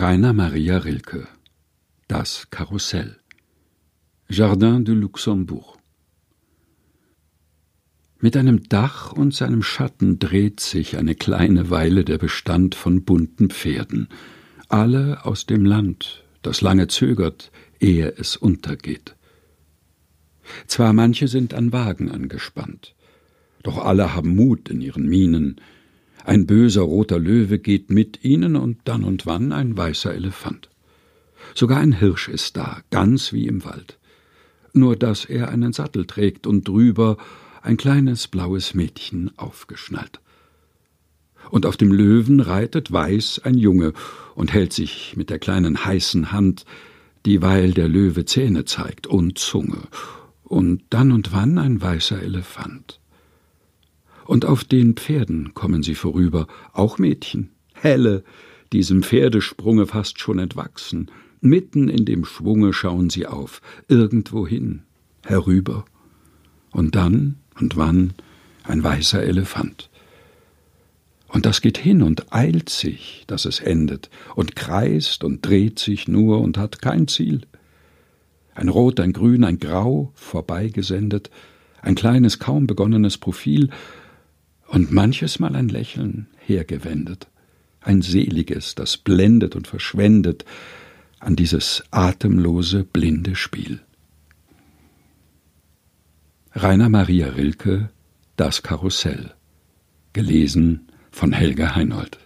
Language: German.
Rainer Maria Rilke. Das Karussell. Jardin de Luxembourg. Mit einem Dach und seinem Schatten dreht sich eine kleine Weile der Bestand von bunten Pferden, alle aus dem Land, das lange zögert, ehe es untergeht. Zwar manche sind an Wagen angespannt, doch alle haben Mut in ihren Mienen, ein böser roter Löwe geht mit ihnen und dann und wann ein weißer Elefant. Sogar ein Hirsch ist da, ganz wie im Wald. Nur dass er einen Sattel trägt und drüber ein kleines blaues Mädchen aufgeschnallt. Und auf dem Löwen reitet weiß ein Junge und hält sich mit der kleinen heißen Hand, dieweil der Löwe Zähne zeigt und Zunge, und dann und wann ein weißer Elefant. Und auf den Pferden kommen sie vorüber, auch Mädchen, helle, diesem Pferdesprunge fast schon entwachsen. Mitten in dem Schwunge schauen sie auf, irgendwohin, herüber. Und dann und wann ein weißer Elefant. Und das geht hin und eilt sich, dass es endet, und kreist und dreht sich nur und hat kein Ziel. Ein Rot, ein Grün, ein Grau vorbeigesendet, ein kleines, kaum begonnenes Profil, und manches Mal ein Lächeln hergewendet, ein seliges, das blendet und verschwendet an dieses atemlose, blinde Spiel. Rainer Maria Rilke Das Karussell. Gelesen von Helga Heinold